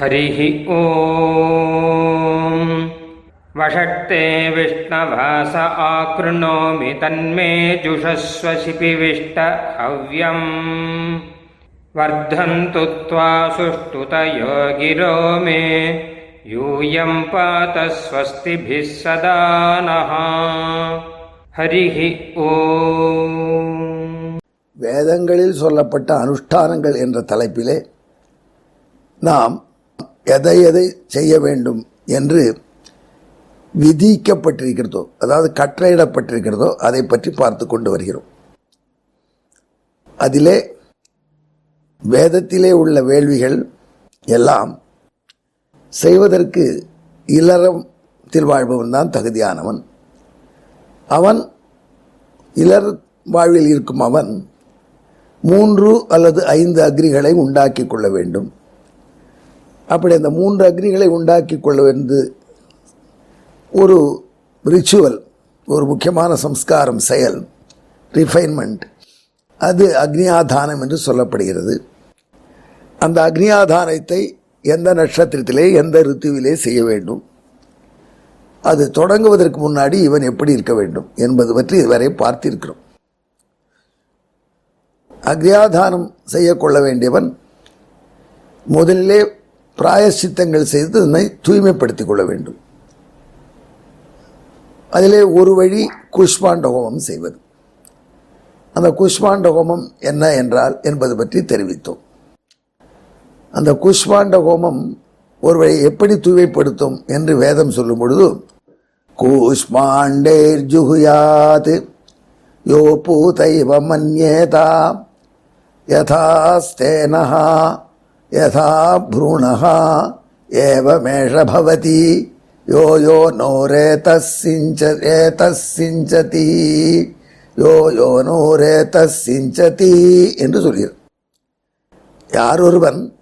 हरिः ॐ वषट्ते विष्णवास आकृणोमि तन्मे जुषस्व शिपिविष्ट हव्यम् वर्धन्तु त्वा सुष्ठुतयो गिरो मे यूयं पात स्वस्तिभिः सदा नः हरिः ॐ வேதங்களில் சொல்லப்பட்ட அனுஷ்டானங்கள் என்ற தலைப்பிலே நாம் எதை எதை செய்ய வேண்டும் என்று விதிக்கப்பட்டிருக்கிறதோ அதாவது கட்டளையிடப்பட்டிருக்கிறதோ அதை பற்றி பார்த்து கொண்டு வருகிறோம். அதிலே வேதத்திலே உள்ள வேள்விகள் எல்லாம் செய்வதற்கு இளரத்தில் வாழ்பவன் தான் தகுதியானவன். அவன் இளர் வாழ்வில் இருக்கும் அவன் மூன்று அல்லது ஐந்து அக்ரிகளை உண்டாக்கி கொள்ள வேண்டும். அப்படி அந்த மூன்று அக்னிகளை உண்டாக்கி கொள்ள ஒரு ரிச்சுவல் ஒரு முக்கியமான சம்ஸ்காரம் செயல் ரிஃபைன்மெண்ட் அது அக்னியாதானம் என்று சொல்லப்படுகிறது. அந்த அக்னியாதானத்தை எந்த நட்சத்திரத்திலே எந்த ரித்துவிலே செய்ய வேண்டும்? அது தொடங்குவதற்கு முன்னாடி இவன் எப்படி இருக்க வேண்டும் என்பது பற்றி இதுவரை பார்த்திருக்கிறோம். அக்னியாதானம் செய்யக்கொள்ள வேண்டியவன் முதலிலே பிராயசித்தங்கள் செய்து அதனை தூய்மைப்படுத்திக் கொள்ள வேண்டும். அதிலே ஒரு வழி குஷ்மாண்ட ஹோமம் செய்வது. அந்த குஷ்மாண்ட ஹோமம் என்ன என்றால் என்பது பற்றி தெரிவித்தோம். அந்த குஷ்மாண்ட ஹோமம் ஒருவரை எப்படி தூய்மைப்படுத்தும் என்று வேதம் சொல்லும் பொழுது கூஷ்மாண்டேர் ஜுகுயாது யோ பூதைவ மன்யேதா யதாஸ்தேனஹா யதா யசா புருணா ஏவமேஷ பவதி யோ யோ நோ ரேதிஞ்ச ரேதிஞ்சதி யோ யோ நோ ரேதிஞ்சதி என்று சொல்கிறார் யார் ஒருவன்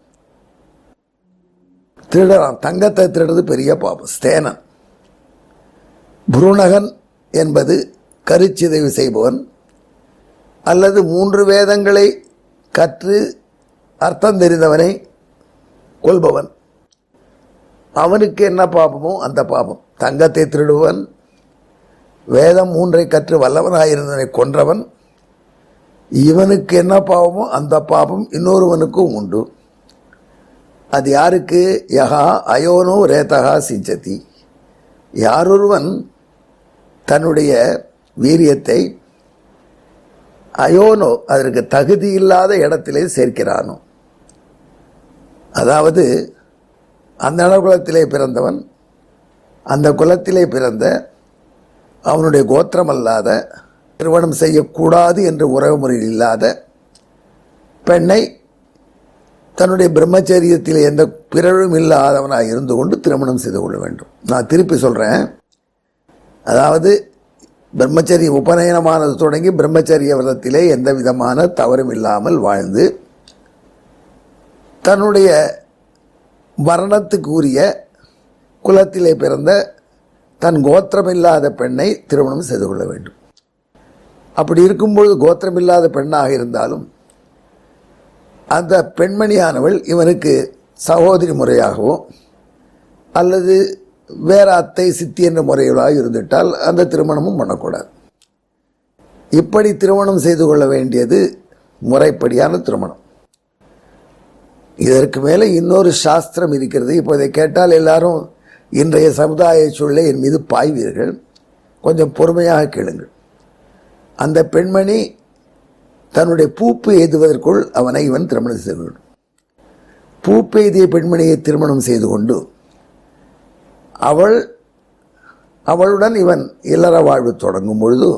திருடறான் தங்கத்தை திருடுறது பெரிய பாபம் ஸ்தேனன். புருணகன் என்பது கருச்சிதைவு செய்பவன். அல்லது மூன்று வேதங்களை கற்று அர்த்தம் தெரிந்தவனை கொள்பவன் அவனுக்கு என்ன பாபமோ அந்த பாபம். தங்கத்தை திருடுவன் வேதம் மூன்றை கற்று வல்லவனாயிருந்தவனை கொன்றவன் இவனுக்கு என்ன பாவமோ அந்த பாபம் இன்னொருவனுக்கும் உண்டு. அது யாருக்கு? யகா அயோனோ ரேதகா சிஞ்சதி. யாரொருவன் தன்னுடைய வீரியத்தை அயோனோ அதற்கு தகுதி இல்லாத இடத்திலே சேர்க்கிறானோ? அதாவது அந்த குலத்திலே பிறந்தவன் அந்த குலத்திலே பிறந்த அவனுடைய கோத்திரம் அல்லாத திருமணம் செய்யக்கூடாது என்ற உறவுமுறையில் இல்லாத பெண்ணை தன்னுடைய பிரம்மச்சரியத்தில் எந்த பிறழும் இல்லாதவனாக இருந்து கொண்டு திருமணம் செய்து கொள்ள வேண்டும். நான் திருப்பி சொல்கிறேன் அதாவது பிரம்மச்சரிய உபநயனமானது தொடங்கி பிரம்மச்சரிய விரதத்திலே எந்த விதமான தவறும் இல்லாமல் வாழ்ந்து தன்னுடைய மரணத்துக்குரிய குலத்திலே பிறந்த தன் கோத்திரமில்லாத பெண்ணை திருமணம் செய்து கொள்ள வேண்டும். அப்படி இருக்கும்பொழுது கோத்திரமில்லாத பெண்ணாக இருந்தாலும் அந்த பெண்மணியானவள் இவனுக்கு சகோதரி முறையாகவோ அல்லது வேற அத்தை சித்தி என்ற முறைகளாக இருந்துட்டால் அந்த திருமணமும் பண்ணக்கூடாது. இப்படி திருமணம் செய்து கொள்ள வேண்டியது முறைப்படியான திருமணம். இதற்கு மேலே இன்னொரு சாஸ்திரம் இருக்கிறது. இப்போ இதை கேட்டால் எல்லாரும் இன்றைய சமுதாய சூழலை என் மீது பாய்வீர்கள். கொஞ்சம் பொறுமையாக கேளுங்கள். அந்த பெண்மணி தன்னுடைய பூப்பு எய்துவதற்குள் அவனை இவன் திருமணம் செய்து கொண்டு பூப்பு எய்திய பெண்மணியை திருமணம் செய்து கொண்டு அவள் அவளுடன் இவன் இல்லற வாழ்வு தொடங்கும் பொழுது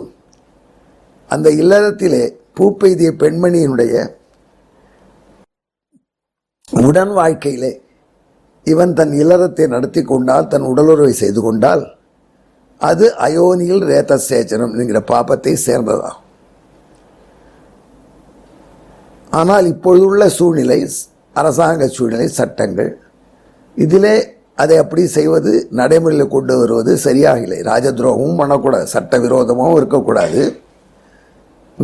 அந்த இல்லறத்திலே பூப்பெய்திய பெண்மணியினுடைய உடன் வாழ்க்கையிலே இவன் தன் இல்லறத்தை நடத்தி கொண்டால் தன் உடலுறவை செய்து கொண்டால் அது அயோனியில் ரேத்த சேச்சனம் என்கிற பாப்பத்தை சேர்ந்ததாகும். ஆனால் இப்பொழுதுள்ள சூழ்நிலை அரசாங்க சூழ்நிலை சட்டங்கள் இதிலே அதை அப்படி செய்வது நடைமுறையில் கொண்டு வருவது சரியாக இல்லை. ராஜதுரோகமும் பண்ணக்கூடாது சட்ட விரோதமாகவும் இருக்கக்கூடாது.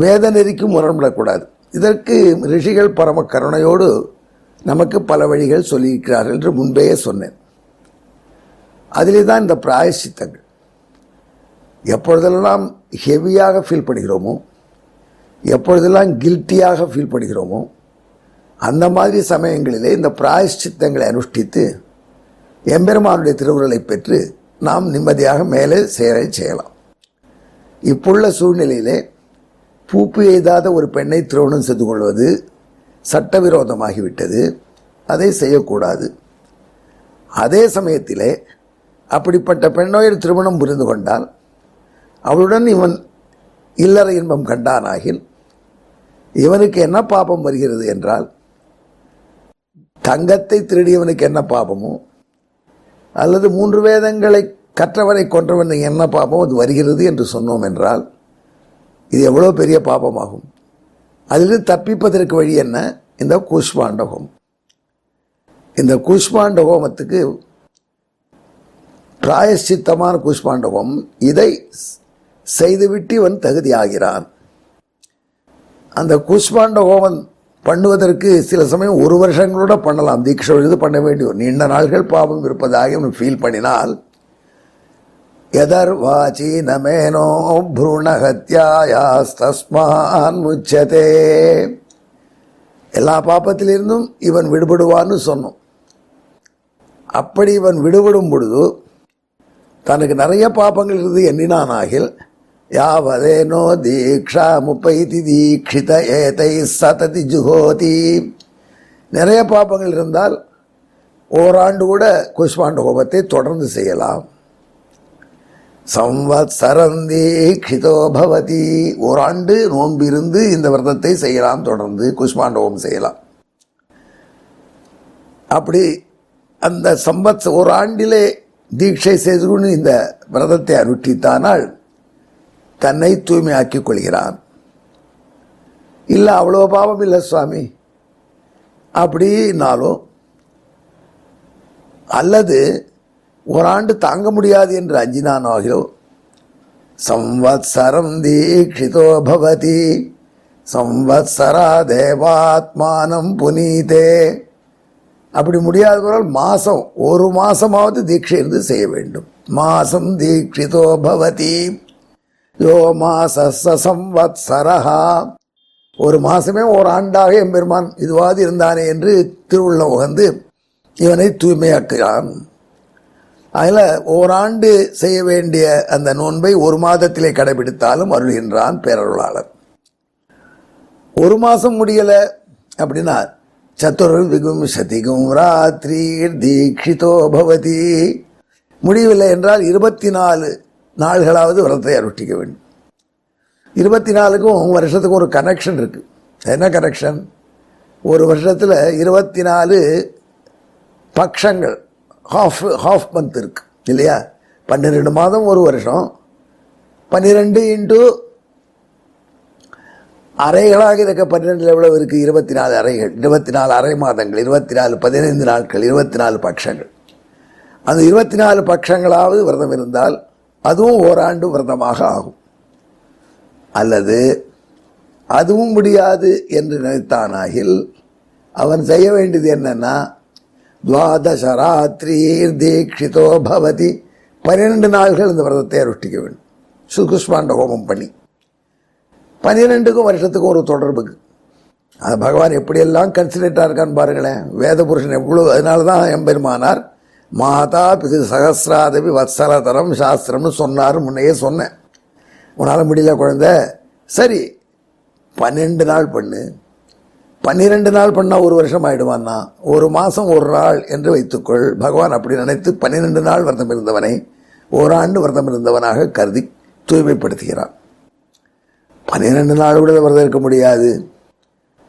வேத நெறிக்கும் முரண்படக்கூடாது. இதற்கு ரிஷிகள் பரம கருணையோடு நமக்கு பல வழிகள் சொல்லியிருக்கிறார்கள் என்று முன்பே சொன்னேன். அதிலே தான் இந்த பிராயசித்தங்கள் எப்பொழுதெல்லாம் ஹெவியாக ஃபீல் பண்ணுகிறோமோ எப்பொழுதெல்லாம் கில்ட்டியாக ஃபீல் பண்ணுகிறோமோ அந்த மாதிரி சமயங்களிலே இந்த பிராயஷ்சித்தங்களை அனுஷ்டித்து எம்பெருமானுடைய திருவுருளை பெற்று நாம் நிம்மதியாக மேலே சேர செய்யலாம். இப்புள்ள சூழ்நிலையிலே பூப்பு எய்தாத ஒரு பெண்ணை திருமணம் செய்து கொள்வது சட்டவிரோதமாகிவிட்டது. அதை செய்யக்கூடாது. அதே சமயத்திலே அப்படிப்பட்ட பெண்ணோயில் திருமணம் புரிந்து கொண்டால் அவளுடன் இவன் இல்லற இன்பம் கண்டானாகில் இவனுக்கு என்ன பாபம் வருகிறது என்றால் தங்கத்தை திருடியவனுக்கு என்ன பாபமோ அல்லது மூன்று வேதங்களை கற்றவனை கொன்றவனுக்கு என்ன பாபம் அது வருகிறது என்று சொன்னோம் என்றால் இது எவ்வளோ பெரிய பாபமாகும். அதிலிருந்து தப்பிப்பதற்கு வழி என்ன? இந்த கூஷ்மாண்ட ஹோமம் இந்த கூஷ்மாண்ட ஹோமத்துக்கு பிராயஷ்சித்தமான கூஷ்மாண்ட ஹோமம் இதை செய்துவிட்டு இவன் தகுதியாகிறான். அந்த கூஷ்மாண்ட ஹோமம் பண்ணுவதற்கு சில சமயம் ஒரு வருஷங்களோட பண்ணலாம். தீட்சை இது பண்ண வேண்டிய நீண்ட நாள்கள் பாவம் இருப்பதாக ஃபீல் பண்ணினால் எதர்வாச்சி நமேனோ புருணஹத்யாயாஸ்தஸ்மான் முச்சதே எல்லா பாப்பத்திலிருந்தும் இவன் விடுபடுவான்னு சொன்னோம். அப்படி இவன் விடுபடும் பொழுது தனக்கு நிறைய பாப்பங்கள் இருந்து எண்ணினானாகில் யாவதேனோ தீக்ஷா முப்பைதி தீக்ஷித ஏதை சததி ஜுகோதி. நிறைய பாப்பங்கள் இருந்தால் ஓராண்டு கூட குஷ்மாண்ட கோபத்தை தொடர்ந்து செய்யலாம். சம்வத்சரந்தீக்ஷிதோ பவதி. ஓராண்டு நோன்பிருந்து இந்த விரதத்தை செய்யலாம் தொடர்ந்து குஷ்மாண்டவம் செய்யலாம். அப்படி அந்த சம்பத் ஒரு ஆண்டிலே தீட்சை செய்து கொண்டு இந்த விரதத்தை அனுஷ்டித்தானால் தன்னை தூய்மையாக்கிக் கொள்கிறான். இல்லை அவ்வளோ பாவம் இல்லை சுவாமி. அப்படின்னாலும் அல்லது ஓராண்டு தாங்க முடியாது என்று அஞ்சினானாகிலோ சம்வத்சரம் தீட்சிதோ பவதி சம்வத்சரா தேவாத்மானம் புனீதே. அப்படி முடியாதவர்கள் மாசம் ஒரு மாசமாவது தீட்சை இருந்து செய்ய வேண்டும். மாசம் தீட்சிதோ பவதி யோ மாசசம்வத்சரஹா ஒரு மாசமே ஒரு ஆண்டாக எம்பெருமான் இதுவாது இருந்தானே என்று திருவுள்ள உகந்து இவனை தூய்மையாக்குகிறான். அதில் ஓராண்டு செய்ய வேண்டிய அந்த நோன்பை ஒரு மாதத்திலே கடைபிடித்தாலும் அருள்கின்றான் பேரருளாளர். ஒரு மாதம் முடியலை அப்படின்னா சத்துர்விகும் சதிகும் ராத்திரி தீட்சிதோ பவதி. முடியவில்லை என்றால் இருபத்தி நாலு நாள்களாவது விரதத்தை அனுஷ்டிக்க வேண்டும். இருபத்தி நாலுக்கும் வருஷத்துக்கும் ஒரு கனெக்ஷன் இருக்குது என்ன கனெக்ஷன் ஒரு வருஷத்தில் இருபத்தி நாலு பக்ஷங்கள். ஹாஃப் ஹாஃப் மந்த் இருக்கு இல்லையா? பன்னிரெண்டு மாதம் ஒரு வருஷம். பன்னிரெண்டு இன்ட்டு அறைகளாக இருக்க பன்னிரெண்டில் எவ்வளவு இருக்குது இருபத்தி நாலு அறைகள் இருபத்தி நாலு அரை மாதங்கள் இருபத்தி நாலு பதினைந்து நாட்கள் இருபத்தி நாலு பட்சங்கள். அந்த இருபத்தி நாலு பட்சங்களாவது விரதம் இருந்தால் அதுவும் ஓராண்டு விரதமாக ஆகும். அல்லது அதுவும் முடியாது என்று நினைத்தானாகில் அவன் செய்ய வேண்டியது என்னன்னா துவாதசராத்திரீர் தீட்சிதோ பவதி. பன்னிரெண்டு நாள்கள் இந்த விரதத்தை அனுஷ்டிக்க வேண்டும். சுகுஷ்மாண்ட ஹோமம் பண்ணி. பன்னிரெண்டுக்கும் வருஷத்துக்கும் ஒரு தொடர்புக்கு அது பகவான் எப்படியெல்லாம் கன்சிடரேட்டாக இருக்கான்னு பாருங்களேன். வேத புருஷன் எவ்வளோ அதனால தான் எம்பெருமானார் மாதா பிது சகசிராதவி வத்சலதரம் சாஸ்திரம்னு சொன்னார் முன்னையே சொன்னேன். உன்னால் முடியல குழந்தை. சரி பன்னெண்டு நாள் பண்ணு. பன்னிரெண்டு நாள் பண்ணால் ஒரு வருஷம் ஆயிடுவான்னா ஒரு மாதம் ஒரு நாள் என்று வைத்துக்கொள். பகவான் அப்படி நினைத்து பன்னிரெண்டு நாள் விரதம் இருந்தவனை ஓராண்டு விரதம் இருந்தவனாக கருதி தூய்மைப்படுத்துகிறான் பன்னிரெண்டு நாள் கூட விரதம் இருக்க முடியாது.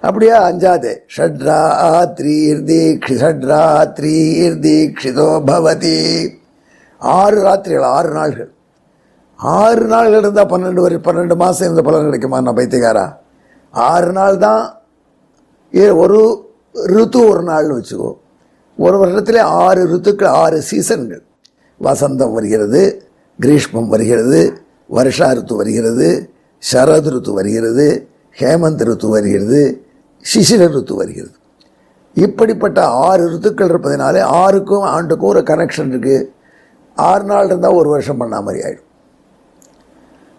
அப்படியா? அஞ்சாதே. ஷட்ராத்ரீர் தீக்ஷி ஷட்ராத்ரீர் தீக்ஷிதோ பவதி. ஆறு ராத்திரிகள் ஆறு நாள்கள். ஆறு நாள்கள் இருந்தால் பன்னெண்டு வரை பன்னெண்டு மாதம் இருந்த பலன் கிடைக்குமா நான் பைத்தியகாரா ஆறு நாள் தான் ஏ ஒரு ருத்து ஒரு நாள்னு வச்சுக்கோ. ஒரு வருஷத்திலே ஆறு ருத்துக்கள் ஆறு சீசன்கள். வசந்தம் வருகிறது கிரீஷ்மம் வருகிறது வருஷா ருத்து வருகிறது சரத் ருத்து வருகிறது ஹேமந்த் ருத்து வருகிறது சிசிர ருத்து வருகிறது. இப்படிப்பட்ட ஆறு ருத்துக்கள் இருப்பதனாலே ஆறுக்கும் ஆண்டுக்கும் ஒரு கனெக்ஷன் இருக்குது ஆறு நாள் இருந்தால் ஒரு வருஷம் பண்ண மாதிரி ஆயிடும்.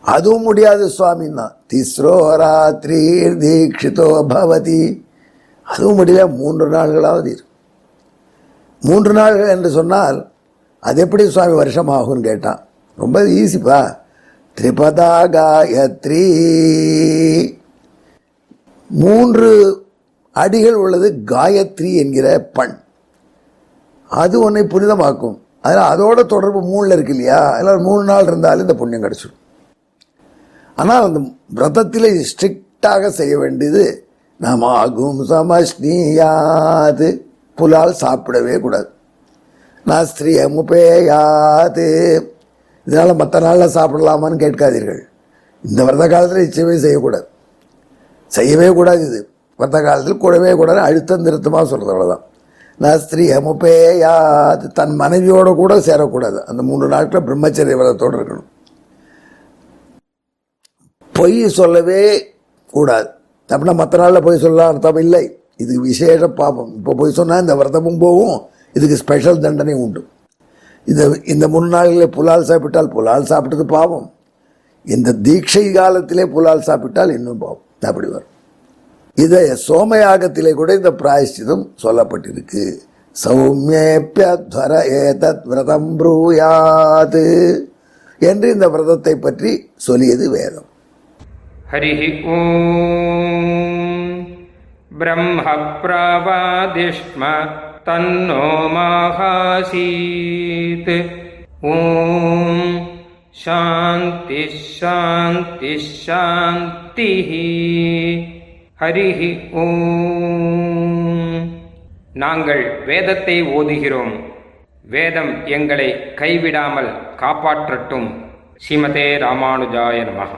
அதுவும் முடியாது சுவாமின்னா. திஸ்ரோ ராத்திரி தீட்சிதோ பவதி. அதுவும் முடியல மூன்று நாள்களாவது இரு. மூன்று நாள்கள் என்று சொன்னால் அது எப்படி சுவாமி வருஷம் ஆகும்னு கேட்டான். ரொம்ப ஈஸிப்பா. திரிபதா காயத்ரி மூன்று அடிகள் உள்ளது காயத்ரி என்கிற பண். அது உன்னை புனிதமாக்கும். அதனால் அதோட தொடர்பு மூணில் இருக்கு இல்லையா? அதனால் மூணு நாள் இருந்தாலும் இந்த புண்ணியம் கிடைச்சிடும் ஆனால் அந்த விரதத்தில் ஸ்ட்ரிக்டாக செய்ய வேண்டியது நமாகும் ஆகும் சமஷ்ணியாது புலால் சாப்பிடவே கூடாது. நான் ஸ்திரீயமுபேயாது இதனால் மற்ற நாளில் சாப்பிடலாமான்னு கேட்காதீர்கள். இந்த விரத காலத்தில் நிச்சயமே செய்யக்கூடாது. செய்யவே கூடாது இது. விரத காலத்தில் கூடவே கூடாது. அழுத்தம் திருத்தமாக சொல்கிறது அவ்வளோதான் நான் ஸ்திரீ முப்பேயாது தன் மனைவியோட கூட சேரக்கூடாது. அந்த மூன்று நாட்கள் பிரம்மச்சரிய விரதத்தோடு இருக்கணும். பொய் சொல்லவே கூடாது. அப்படின்னா மற்ற நாளில் பொய் சொல்லலாம் அர்த்தம் இல்லை. இதுக்கு விசேஷ பாபம். இப்போ பொய் சொன்னால் இந்த விரதமும் போகும் இதுக்கு ஸ்பெஷல் தண்டனை உண்டு. இந்த இந்த முன்னாளிலே புலால் சாப்பிட்டால் புலால் சாப்பிட்டது பாவம். இந்த தீட்சை காலத்திலே புலால் சாப்பிட்டால் இன்னும் பாவம். அப்படி வரும். இதை சோமயாகத்திலே கூட இந்த பிராயஷ்டிதம் சொல்லப்பட்டிருக்கு. சௌமியேப்பியத்வர ஏதத் விரதம் ப்ரூயாது என்று இந்த விரதத்தை பற்றி சொல்லியது வேதம். हरिः ॐ ब्रह्म प्रवादिष्म तन्नो माहासीत् ॐ शान्तिः शान्तिः शान्तिः ஹரிஹி ஓம் நாங்கள் வேதத்தை ஓதுகிறோம் வேதம் எங்களை கைவிடாமல் காப்பாற்றட்டும் ஸ்ரீமதே ராமானுஜாய நமः